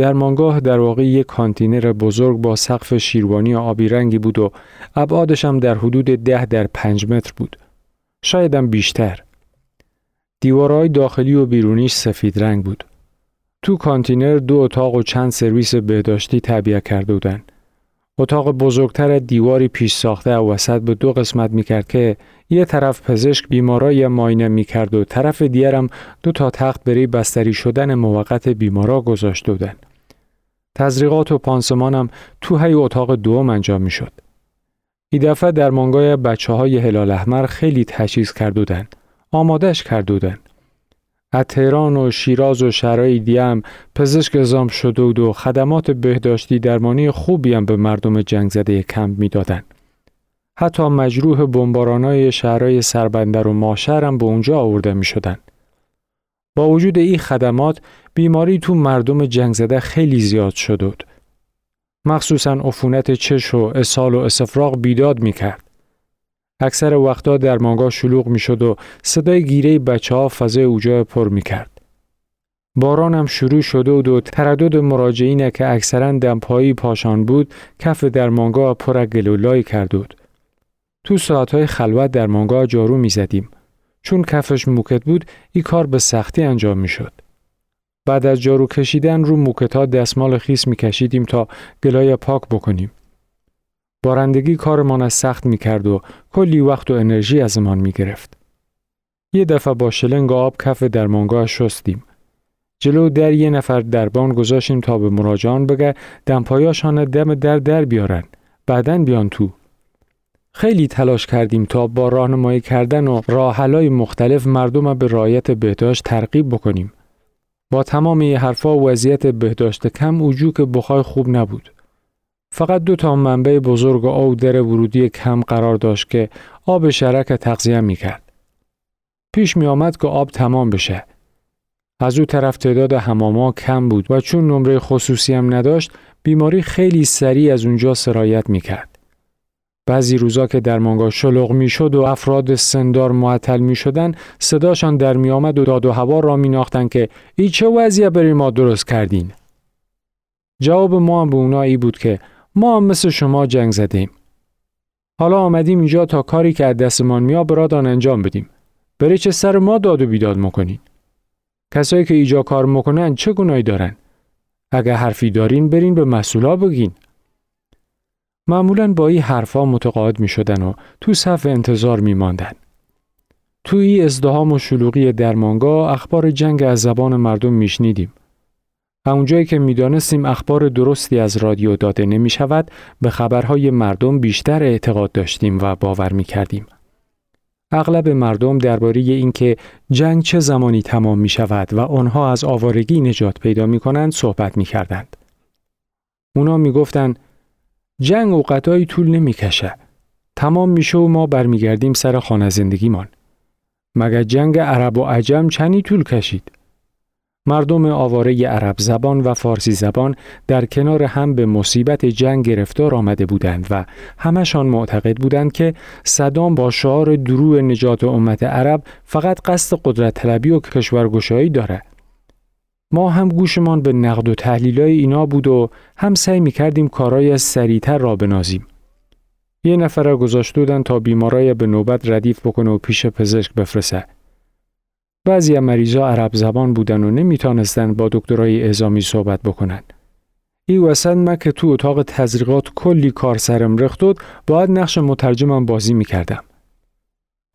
درمانگاه در واقع یک کانتینر بزرگ با سقف شیروانی آبی رنگی بود و ابعادش هم در حدود ده در پنج متر بود. شایدم بیشتر. دیوارهای داخلی و بیرونیش سفید رنگ بود. تو کانتینر دو اتاق و چند سرویس بهداشتی تعبیه کرده بودن. اتاق بزرگتر دیواری پیش ساخته و وسط به دو قسمت می‌کرد که یه طرف پزشک بیمارا رو معاینه می‌کرد و طرف دیگرم دو تا تخت برای بستری شدن موقت بیمارا گذاشته بودن. تزریقات و پانسمانم تو های اتاق دوم انجام می‌شد. این دفعه در مانگای بچه های هلال احمر خیلی تجهیز کردودن. آمادش کردودن. از تهران و شیراز و شهرهای دیگه هم پزشک ازام شده و خدمات بهداشتی درمانی خوبی هم به مردم جنگ زده کمپ می‌دادن. حتی مجروح بمبارانای شهرهای سربندر و ماشر هم به اونجا آورده می شدن. با وجود این خدمات بیماری تو مردم جنگ زده خیلی زیاد شده بود. مخصوصا عفونت چش و اسال و اسفراغ بیداد می کرد. اکثر وقتا در مانگا شلوغ می شد و صدای گیره بچه ها فضای اوجا پر می کرد. باران هم شروع شده و, و تردد مراجعینه که اکثرا دمپایی پاشان بود کف در مانگا پر گلولای کرد بود. تو ساعتهای خلوت در مانگا جارو می زدیم. چون کفش موکت بود این کار به سختی انجام می شد. بعد از جارو کشیدن رو موکت ها دستمال خیس می کشیدیم تا گلای پاک بکنیم. بارندگی کارمان از سخت می کرد و کلی وقت و انرژی ازمان می گرفت. یه دفعه با شلنگ آب کف درمانگاه شستیم. جلو در یه نفر دربان گذاشتیم تا به مراجعان بگه دمپایاشان دم در در بیارن. بعدن بیان تو. خیلی تلاش کردیم تا با راهنمایی کردن و راهحلای مختلف مردم به رایت بهداشت ترغیب بکنیم. با تمام این حرفا وضعیت بهداشت کم اوجو که بخای خوب نبود. فقط دو تا منبع بزرگ آب در ورودی کم قرار داشت که آب شرک تغذیه می کرد. پیش می آمد که آب تمام بشه. از او طرف تعداد حماما کم بود و چون نمره خصوصی هم نداشت بیماری خیلی سریع از اونجا سرایت می کرد. بعضی روزا که در مانگا شلوغ می شد و افراد سندار معطل می شدن صداشان در می آمد و داد و هوا را می ناختن که ای چه وضعیه بری ما درست کردین؟ جواب ما هم به اونا ای بود که ما هم مثل شما جنگ زدیم. حالا آمدیم اینجا تا کاری که از دستمان میا برادان انجام بدیم. بری چه سر ما داد و بیداد می‌کنین؟ کسایی که ایجا کار می‌کنن چه گناهی دارن؟ اگه حرفی دارین برین به مسئولا بگین. معمولا با این حرفا متقاعد می شدن و تو صف انتظار می ماندن. توی ازدهام و شلوغی درمانگاه اخبار جنگ از زبان مردم میشنیدیم. اونجایی که می‌دانستیم اخبار درستی از رادیو داده نمی شود به خبرهای مردم بیشتر اعتقاد داشتیم و باور می کردیم. اغلب مردم درباره اینکه جنگ چه زمانی تمام می شود و آنها از آوارگی نجات پیدا می کنند صحبت می کردند. اونا می گفتند جنگ اوقاتایی طول نمی کشه. تمام میشه و ما برمیگردیم سر خانه زندگیمان. مگر جنگ عرب و عجم چنی طول کشید؟ مردم آواره عرب زبان و فارسی زبان در کنار هم به مصیبت جنگ گرفتار آمده بودند و همشان معتقد بودند که صدام با شعار درو نجات امت عرب فقط قصد قدرت طلبی و کشورگشایی داره. ما هم گوشمان به نقد و تحلیلای اینا بود و هم سعی می کردیم کارای سریعتر را بنازیم. یه نفر را گذاشت تا بیمارای به نوبت ردیف بکنه و پیش پزشک بفرسه. بعضی مریضا عرب زبان بودن و نمی‌تونستن با دکترای اعزامی صحبت بکنن. ای وسط من که تو اتاق تزریقات کلی کار سرم رختود باید نقش مترجمم بازی می‌کردم.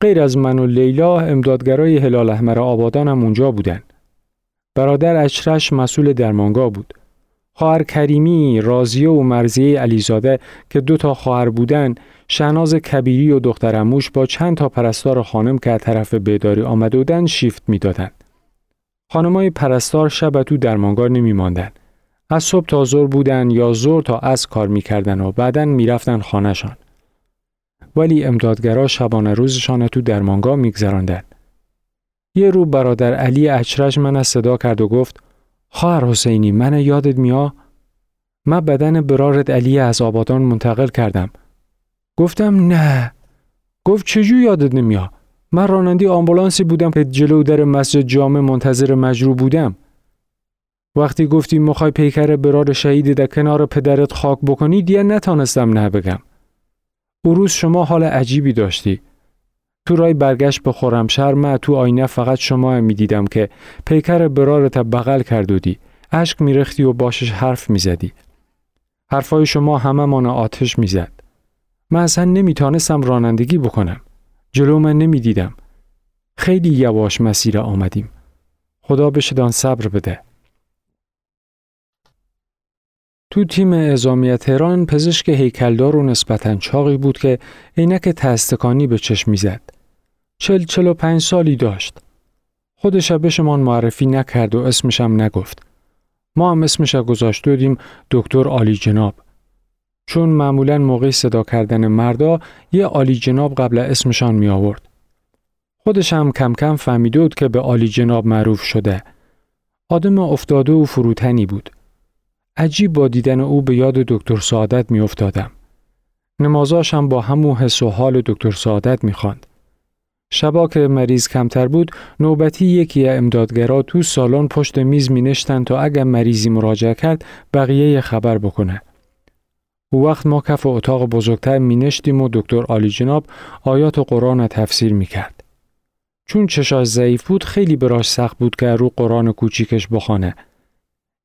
غیر از من و لیلا امدادگرای هلال احمر آبادان هم اونجا بودن. برادر اشرش مسئول درمانگاه بود. خواهر کریمی، رازیه و مرزیه علیزاده که دو تا خواهر بودن شناز کبیری و دخترموش با چند تا پرستار خانم که از طرف بیداری آمده بودن شیفت می‌دادند. خانمای پرستار شب تو درمانگاه نمی ماندن. از صبح تا زور بودن یا زور تا از کار می‌کردن و بعدا می‌رفتن خانهشان. ولی امدادگرا شبانه روزشان تو درمانگاه میگذراندن. یه رو برادر علی اچرش من از صدا کرد و گفت خواهر حسینی من یادت میا؟ من بدن برارت علی از آبادان منتقل کردم. گفتم نه. گفت چجور یادت نمیا؟ من راننده آمبولانسی بودم که جلو در مسجد جامع منتظر مجروع بودم. وقتی گفتی مخوای پیکر برار شهیدی در کنار پدرت خاک بکنی دیگه نتانستم نه بگم. او روز شما حال عجیبی داشتی. تو رای برگشت به خورمشهر من تو آینه فقط شما می دیدم که پیکر برارت بغل کردودی. اشک میرختی و باشش حرف می‌زدی. حرفای شما همه مانو آتش می‌زد. من اصلا نمیتانستم رانندگی بکنم. جلو من نمی‌دیدم. خیلی یواش مسیر آمدیم. خدا بشدان صبر بده. تو تیم اعزامی تهران پزشک هیکلدار و نسبتا چاقی بود که عینک تستکانی به چشم می‌زد. چل چل و پنج سالی داشت. خودش بهشمان معرفی نکرد و اسمشم نگفت. ما هم اسمش گذاشت دادیم دکتر عالی جناب. چون معمولا موقع صدا کردن مردا یه عالی جناب قبل اسمشان می آورد. خودش هم کم کم فهمیده که به عالی جناب معروف شده. آدم افتاده و فروتنی بود. عجیب با دیدن او به یاد دکتر سعادت می افتادم. نمازاشم با همون حس و حال دکتر سعادت می خواند. شبا که مریض کمتر بود نوبتی یکی امدادگرا تو سالن پشت میز می نشتن تا اگر مریضی مراجعه کرد بقیه خبر بکنه. او وقت ما کف اتاق بزرگتر می نشتیم و دکتر آلی جناب آیات قرآن تفسیر می کرد. چون چشاش ضعیف بود خیلی براش سخت بود که رو قرآن کوچیکش بخانه.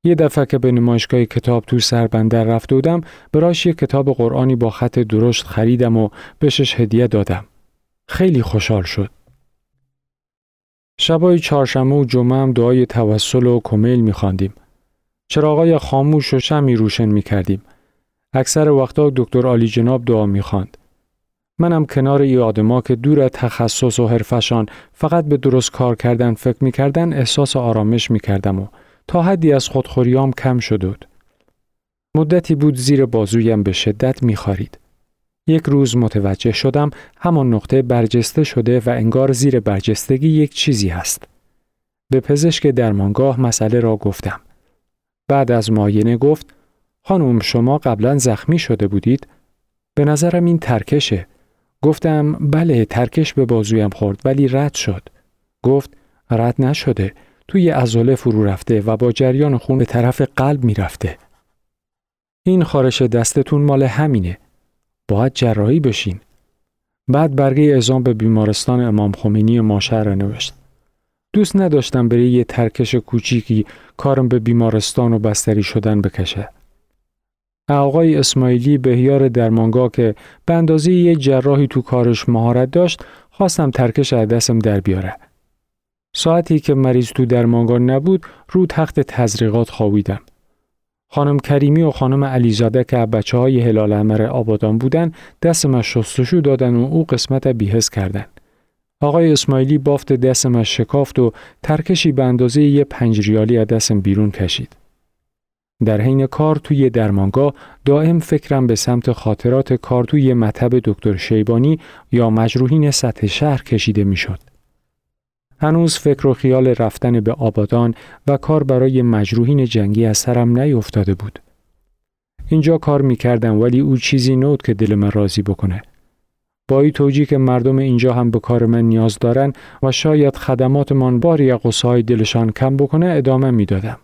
یه دفعه که به نمایشگاه کتاب تو سربندر رفته بودم براش یه کتاب قرآنی با خط درشت خریدم و بهشش هدیه دادم. خیلی خوشحال شد. شبای چهارشنبه و جمعه هم دعای توسل و کمیل میخواندیم. چراغای خاموش و شمی روشن می‌کردیم. اکثر وقتا دکتر عالی جناب دعا می‌خواند. منم کنار ای آدما که دور تخصص و حرفشان فقط به درست کار کردن فکر می‌کردن احساس آرامش می‌کردم و تا حدی از خودخوریام کم شده مدتی بود زیر بازویم به شدت میخارید. یک روز متوجه شدم همان نقطه برجسته شده و انگار زیر برجستگی یک چیزی هست. به پزشک درمانگاه مسئله را گفتم. بعد از معاینه گفت خانم شما قبلا زخمی شده بودید؟ به نظرم این ترکشه. گفتم بله ترکش به بازویم خورد ولی رد شد. گفت رد نشده. توی ازوله فرو رفته و با جریان خون به طرف قلب می رفته. این خارش دستتون مال همینه. باید جراحی بشین. بعد برگه اعزام به بیمارستان امام خمینی ماشهر را نوشت. دوست نداشتم برای یه ترکش کوچیکی کارم به بیمارستان و بستری شدن بکشه. آقای اسماعیلی بهیار درمانگاه که به اندازه یه جراحی تو کارش مهارت داشت خواستم ترکش از دستم در بیاره. ساعتی که مریض تو درمانگاه نبود رو تخت تزریقات خوابیدم. خانم کریمی و خانم علیزاده که بچه های هلال امر آبادان بودن دستم شستشو دادن و او قسمت بیهس کردن. آقای اسماعیلی بافت دستم شکافت و ترکشی به اندازه یه پنج ریالی از دستم بیرون کشید. در حین کار توی درمانگاه دائم فکرم به سمت خاطرات کار توی مطب دکتر شیبانی یا مجروحین سطح شهر کشیده می‌شد. هنوز فکر و خیال رفتن به آبادان و کار برای مجروحین جنگی از سرم نیفتاده بود. اینجا کار می‌کردم ولی او چیزی نود که دل من راضی بکنه. با این توجیه که مردم اینجا هم به کار من نیاز دارن و شاید خدماتمان باری قصای دلشان کم بکنه ادامه می‌دادم.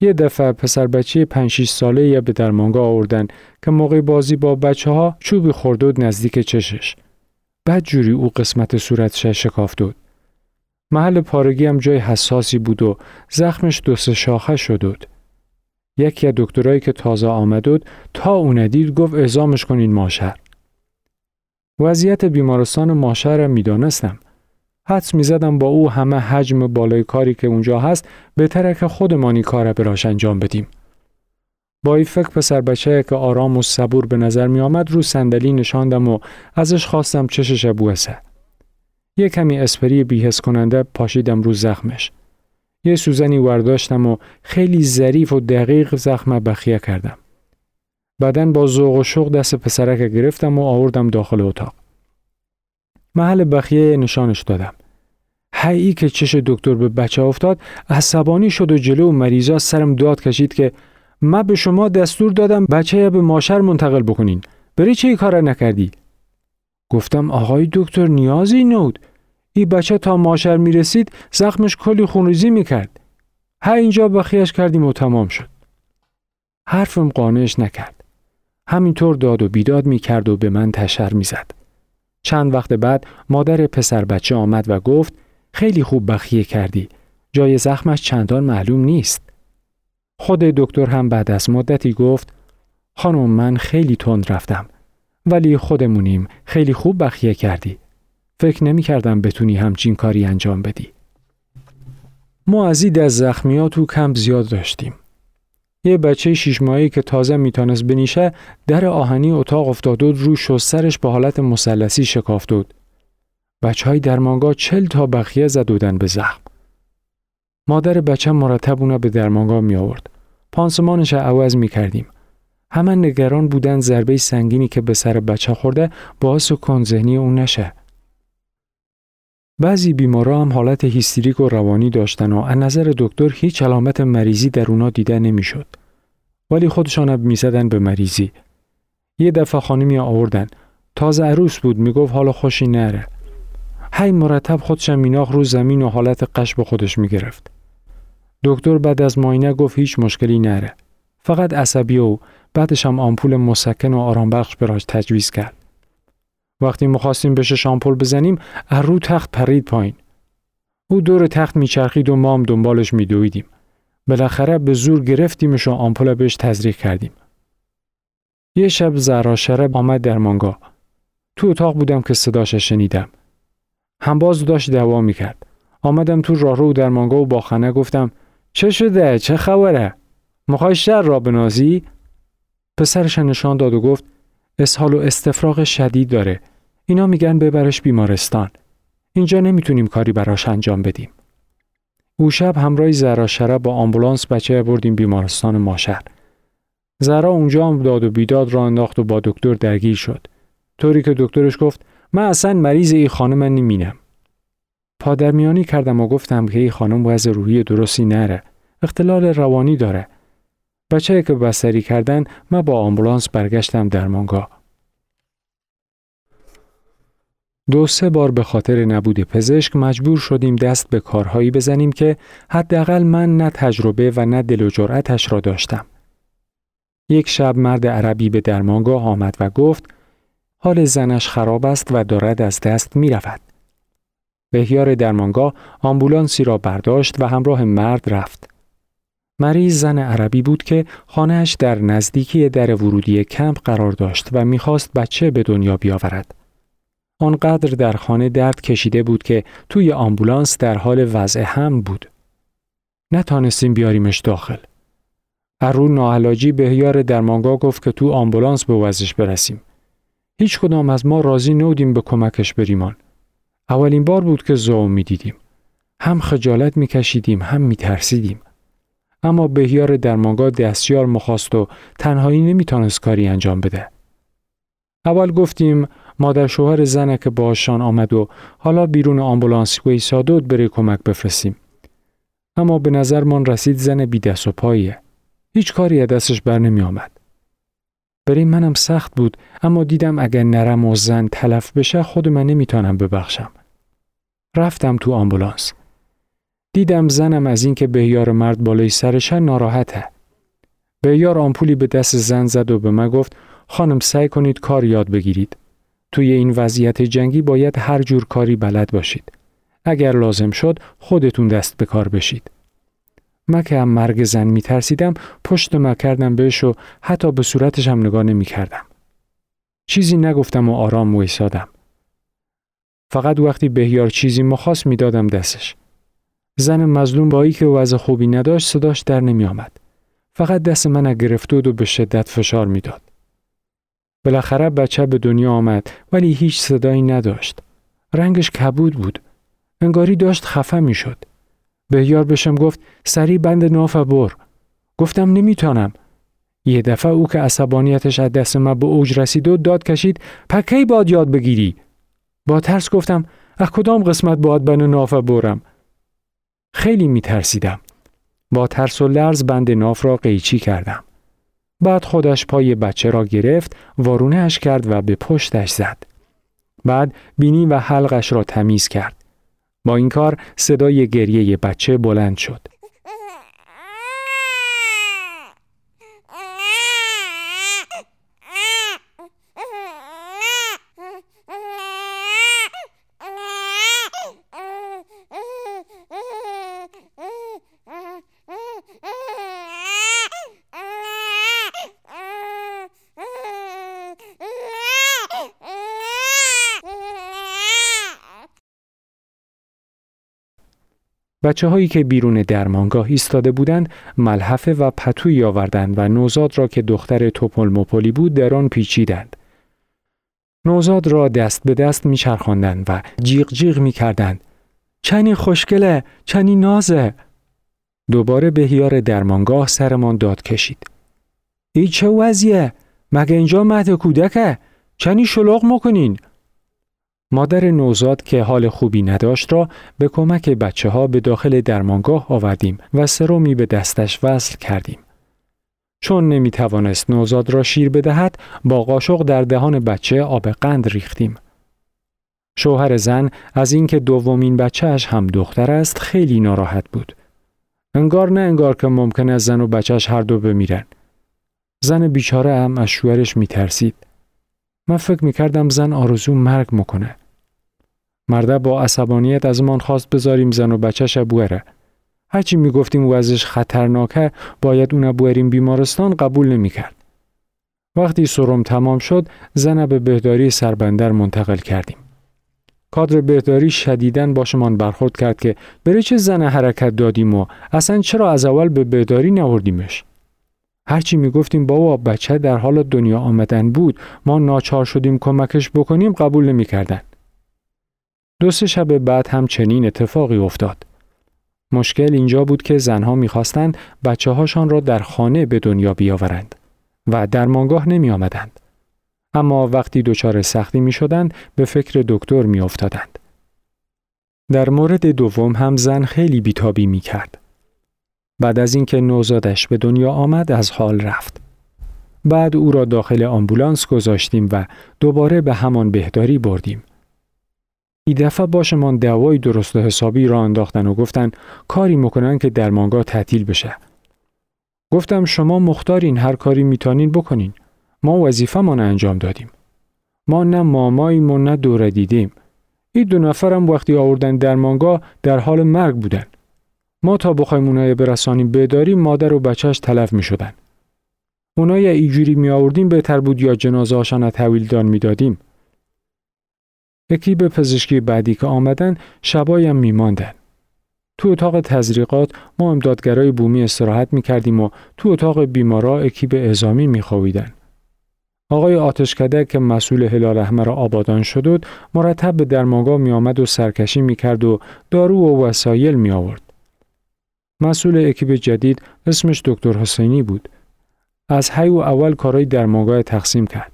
یه دفعه پسر بچه 5 ساله یه به درمانگاه آوردن که موقع بازی با بچه ها چوبی خردود نزدیک چشش. بعد جوری او قسمت صورتش شکافت دود. محل پارگی هم جای حساسی بود و زخمش دو سه شاخه شدود. یکی از دکترایی که تازه آمدود تا او ندید گفت اعزامش کنین ماشر. وضعیت بیمارستان ماشر می‌دانستم. حدس می‌زدم با او همه حجم بالای کاری که اونجا هست بهتره که خودمانی کار براش انجام بدیم. با این فکر پسر بچه که آرام و صبور به نظر می آمد رو صندلی نشاندم و ازش خواستم چشش بوسه. یه کمی اسپری بیهس کننده پاشیدم رو زخمش. یه سوزنی ورداشتم و خیلی ظریف و دقیق زخم بخیه کردم. بعدن با ذوق و شوق دست پسرک گرفتم و آوردم داخل اتاق. محل بخیه نشانش دادم. هی که چش دکتر به بچه افتاد عصبانی شد و جلو مریضا سرم داد کشید که من به شما دستور دادم بچه به ماشر منتقل بکنین. بری چه کار نکردی؟ گفتم آقای دکتر نیازی نود. ای بچه تا ماشر می رسید زخمش کلی خونریزی می کرد. ها اینجا بخیش کردیم و تمام شد. حرفم قانعش نکرد. همینطور داد و بیداد می کرد و به من تشر می زد. چند وقت بعد مادر پسر بچه آمد و گفت خیلی خوب بخیه کردی. جای زخمش چندان معلوم نیست. خود دکتر هم بعد از مدتی گفت خانم من خیلی تند رفتم ولی خودمونیم خیلی خوب بخیه کردی. فکر نمی کردم بتونی همچین کاری انجام بدی. ما از از زخمیات و کم زیاد داشتیم. یه بچه شیش ماهی که تازه می‌تونست بنیشه در آهنی اتاق افتاد و رو سرش به حالت مثلثی شکافت دود. بچه های درمانگاه چل تا بخیه زدودن به زخم. مادر بچه مرتب اونا به درمانگاه می آورد. پانسمانش عوض می کردیم. همه نگران بودن ضربه سنگینی که به سر بچه خورده باعث کن ذهنی اون نشه. بعضی بیمارا هم حالت هیستریک و روانی داشتن و از نظر دکتر هیچ علامت مریضی در اونا دیده نمی‌شد. ولی خودشان هم می‌زدن به مریضی. یه دفعه خانمی آوردن. تازه عروس بود می‌گفت حالا خوشی نره. هی مرتب خودشم میناخ رو زمین و حالت قش به خودش می‌گرفت. دکتر بعد از ماینه گفت هیچ مشکلی نره. فقط عصبی و بعدش هم آمپول مسکن و آرامبخش براش تجویز کرد. وقتی می‌خواستیم بشه شامپول بزنیم از رو تخت پرید پایین. او دور تخت میچرخید و ما هم دنبالش میدویدیم. بالاخره به زور گرفتیمش و آمپول بهش تزریق کردیم. یه شب زهرا شرب آمد در مانگا. تو اتاق بودم که صداش شنیدم. همباز داشت دوا می‌کرد. آمدم تو راهرو در مانگا و با خنه گفتم چه شده؟ چه خبره؟ می‌خوای شر را بنازی؟ پسرش نشان داد و گفت اسهال و استفراغ شدید داره. اینا میگن ببرش بیمارستان. اینجا نمی‌تونیم کاری براش انجام بدیم. او شب همراه زرا با آمبولانس بچه بردیم بیمارستان ماشر. زرا اونجا هم داد و بیداد را انداخت و با دکتر درگیر شد. طوری که دکترش گفت من اصلا مریض این خانم نمینم. پادرمیانی کردم و گفتم که این خانم وضع روحی درستی نره. اختلال روانی داره. بچه که بستری کردن من با آمبولانس برگشتم در مانگا. دو سه بار به خاطر نبود پزشک مجبور شدیم دست به کارهایی بزنیم که حداقل من نه تجربه و نه دل و جرأتش را داشتم. یک شب مرد عربی به درمانگاه آمد و گفت حال زنش خراب است و دارد از دست می رفت. بهیار درمانگاه آمبولانسی را برداشت و همراه مرد رفت. مریض زن عربی بود که خانهش در نزدیکی در ورودی کمپ قرار داشت و می‌خواست بچه به دنیا بیاورد. آنقدر در خانه درد کشیده بود که توی آمبولانس در حال وضع هم بود. نتانستیم بیاریمش داخل. ارون ناعلاجی بهیار درمانگاه گفت که تو آمبولانس به وضعش برسیم. هیچ کدام از ما راضی نودیم به کمکش بریمان. اولین بار بود که زوم می دیدیم. هم خجالت می کشیدیم هم می ترسیدیم. اما بهیار درمانگاه دستیار مخواست و تنهایی نمی‌تونست کاری انجام بده. اول گفتیم مادر شوهر زنه که باشان آمد و حالا بیرون آمبولانس ویسادود بره کمک بفرستیم. اما به نظر من رسید زن بی دست و پاییه. هیچ کاری از دستش بر نمی آمد. برای منم سخت بود اما دیدم اگر نرم و زن تلف بشه خود من نمی‌تونم ببخشم. رفتم تو آمبولانس. دیدم زنم از اینکه بهیار مرد بالای سرشه ناراحته. بهیار آمپولی به دست زن زد و به من گفت خانم سعی کنید کار یاد بگیرید. توی این وضعیت جنگی باید هر جور کاری بلد باشید. اگر لازم شد خودتون دست به کار بشید. من که هم مرگ زن می ترسیدم پشت ما کردم بهش و حتی به صورتش هم نگاه نمی کردم. چیزی نگفتم و آرام ویسادم. فقط وقتی بهیار چیزی مخواست می دادم دستش. زن مظلوم بایی که وضع خوبی نداشت صداش در نمی آمد. فقط دست من گرفت و به شدت فشار می‌داد. بالاخره بچه به دنیا آمد ولی هیچ صدایی نداشت. رنگش کبود بود. انگاری داشت خفه می شد. بهیار بشم گفت سری بند ناف بر. گفتم نمی‌تونم. یه دفعه او که عصبانیتش از دست من به اوج رسید و داد کشید پکی باد یاد بگیری. با ترس گفتم از کدام قسمت باید بند ناف برم. خیلی می ترسیدم. با ترس و لرز بند ناف را قیچی کردم. بعد خودش پای بچه را گرفت وارونهش کرد و به پشتش زد. بعد بینی و حلقش را تمیز کرد. با این کار صدای گریه بچه بلند شد. بچه هایی که بیرون درمانگاه ایستاده بودند ملحفه و پتوی آوردند و نوزاد را که دختر توپل مپلی بود در آن پیچیدند. نوزاد را دست به دست میچرخاندند و جیغ جیغ می‌کردند. چنی خوشگله، چنی نازه. دوباره بهیار درمانگاه سرمان داد کشید. ای چه وضعیه؟ مگه اینجا مهد کودکه؟ چنی شلوغ مکنین؟ مادر نوزاد که حال خوبی نداشت را به کمک بچه ها به داخل درمانگاه آوردیم و سرومی به دستش وصل کردیم. چون نمی توانست نوزاد را شیر بدهد با قاشق در دهان بچه آب قند ریختیم. شوهر زن از اینکه دومین بچهش هم دختر است خیلی ناراحت بود. انگار نه انگار که ممکن است زن و بچهش هر دو بمیرن. زن بیچاره هم از شوهرش می ترسید. من فکر می کردم زن آرزو مرگ مکنه. مرده با عصبانیت از من خواست بذاریم زن و بچهش بوره. هرچی می گفتیم وزش خطرناکه باید اون بویریم بیمارستان قبول نمی کرد. وقتی سرم تمام شد زن به بهداری سربندر منتقل کردیم. کادر بهداری شدیدن باشمان برخورد کرد که بره چه زن حرکت دادیم و اصلا چرا از اول به بهداری نوردیمش؟ هرچی می‌گفتیم بابا بچه در حال دنیا آمدن بود ما ناچار شدیم کمکش بکنیم قبول نمی‌کردن. دو سه شب بعد هم چنین اتفاقی افتاد. مشکل اینجا بود که زنها می‌خواستند بچه هاشان را در خانه به دنیا بیاورند و در مانگاه نمی آمدند. اما وقتی دچار سختی می شدند به فکر دکتر می افتادند. در مورد دوم هم زن خیلی بیتابی می کرد. بعد از اینکه نوزادش به دنیا آمد از حال رفت. بعد او را داخل آمبولانس گذاشتیم و دوباره به همان بهداری بردیم. ای دفعه باشمان دوای درست و حسابی را انداختن و گفتن کاری می‌کنن که درمانگاه تعطیل بشه. گفتم شما مختارین هر کاری می‌تونین بکنین. ما وظیفه ما انجام دادیم. ما نه ماماییم و نه دوره دیدیم. این دو نفرم وقتی آوردن درمانگاه در حال مرگ بودن. ما تا بخوایم اونای برسانیم بداریم مادر و بچهش تلف می شدن. اونای ایجوری می آوردیم بهتر بود یا جنازه هاشان تحویل دان می دادیم. اکیب پزشکی بعدی که آمدن شبایم می ماندن. تو اتاق تزریقات ما امدادگرای بومی استراحت می کردیم و تو اتاق بیمارا اکیب اعزامی می خویدن. آقای آتشکده که مسئول هلال احمر آبادان شد مرتب به درمانگاه می آمد و سرکشی می کرد و دارو و وسایل می آورد. مسئول اکیب جدید اسمش دکتر حسینی بود. از هی و اول کارای درمانگاه تقسیم کرد.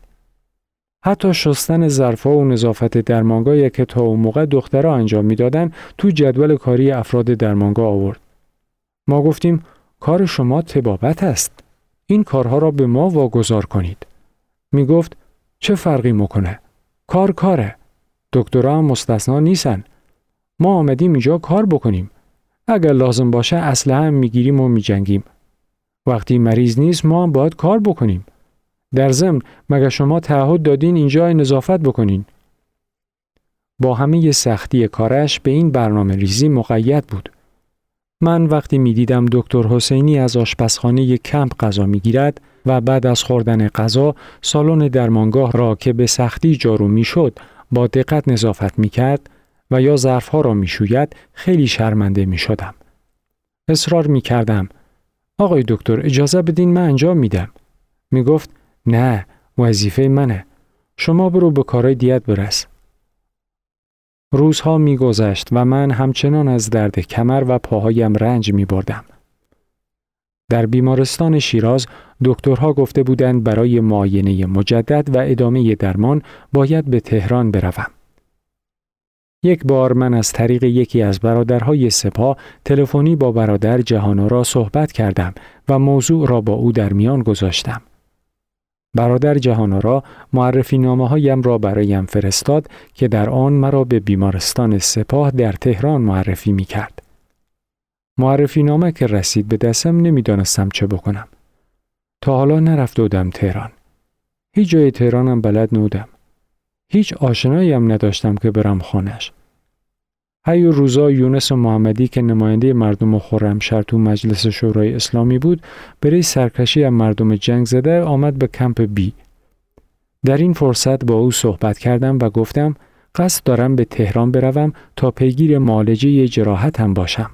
حتی شستن ظرفا و نظافت درمانگاه که تا اون موقع دخترها انجام می‌دادن تو جدول کاری افراد درمانگاه آورد. ما گفتیم کار شما تبابت است. این کارها را به ما واگذار کنید. می گفت چه فرقی می‌کنه؟ کار کاره. دکترها هم مستثنا نیستن. ما آمدیم اینجا کار بکنیم. اگر لازم باشه اسلحه هم می‌گیریم و میجنگیم. وقتی مریض نیست ما هم باید کار بکنیم. در ضمن مگه شما تعهد دادین اینجا نظافت بکنین؟ با همه سختی کارش به این برنامه ریزی مقید بود. من وقتی می دیدم دکتر حسینی از آشپزخانه کمپ غذا می گیرد و بعد از خوردن غذا سالن درمانگاه را که به سختی جارو می شد با دقت نظافت می کرد و یا ظرفها را می شوید خیلی شرمنده می شدم. اصرار می کردم آقای دکتر اجازه بدین من انجام میدم. می گفت نه وظیفه منه. شما برو به کارای دیت برس. روزها میگذشت و من همچنان از درد کمر و پاهایم رنج می بردم. در بیمارستان شیراز دکترها گفته بودند برای معاینه مجدد و ادامه درمان باید به تهران بروم. یک بار من از طریق یکی از برادرهای سپاه تلفنی با برادر جهانارا صحبت کردم و موضوع را با او در میان گذاشتم. برادر جهانارا معرفی نامه هایم را برایم فرستاد که در آن مرا به بیمارستان سپاه در تهران معرفی می کرد. معرفی نامه که رسید به دستم نمی‌دانستم چه بکنم. تا حالا نرفته بودم تهران. هیچ جای تهرانم بلد نودم. هیچ آشناییم نداشتم که برم خانش. هی روزا یونس محمدی که نماینده مردم خرمشهر تو مجلس شورای اسلامی بود برای سرکشی از مردم جنگ زده آمد به کمپ بی. در این فرصت با او صحبت کردم و گفتم قصد دارم به تهران بروم تا پیگیر معالجه جراحتم باشم.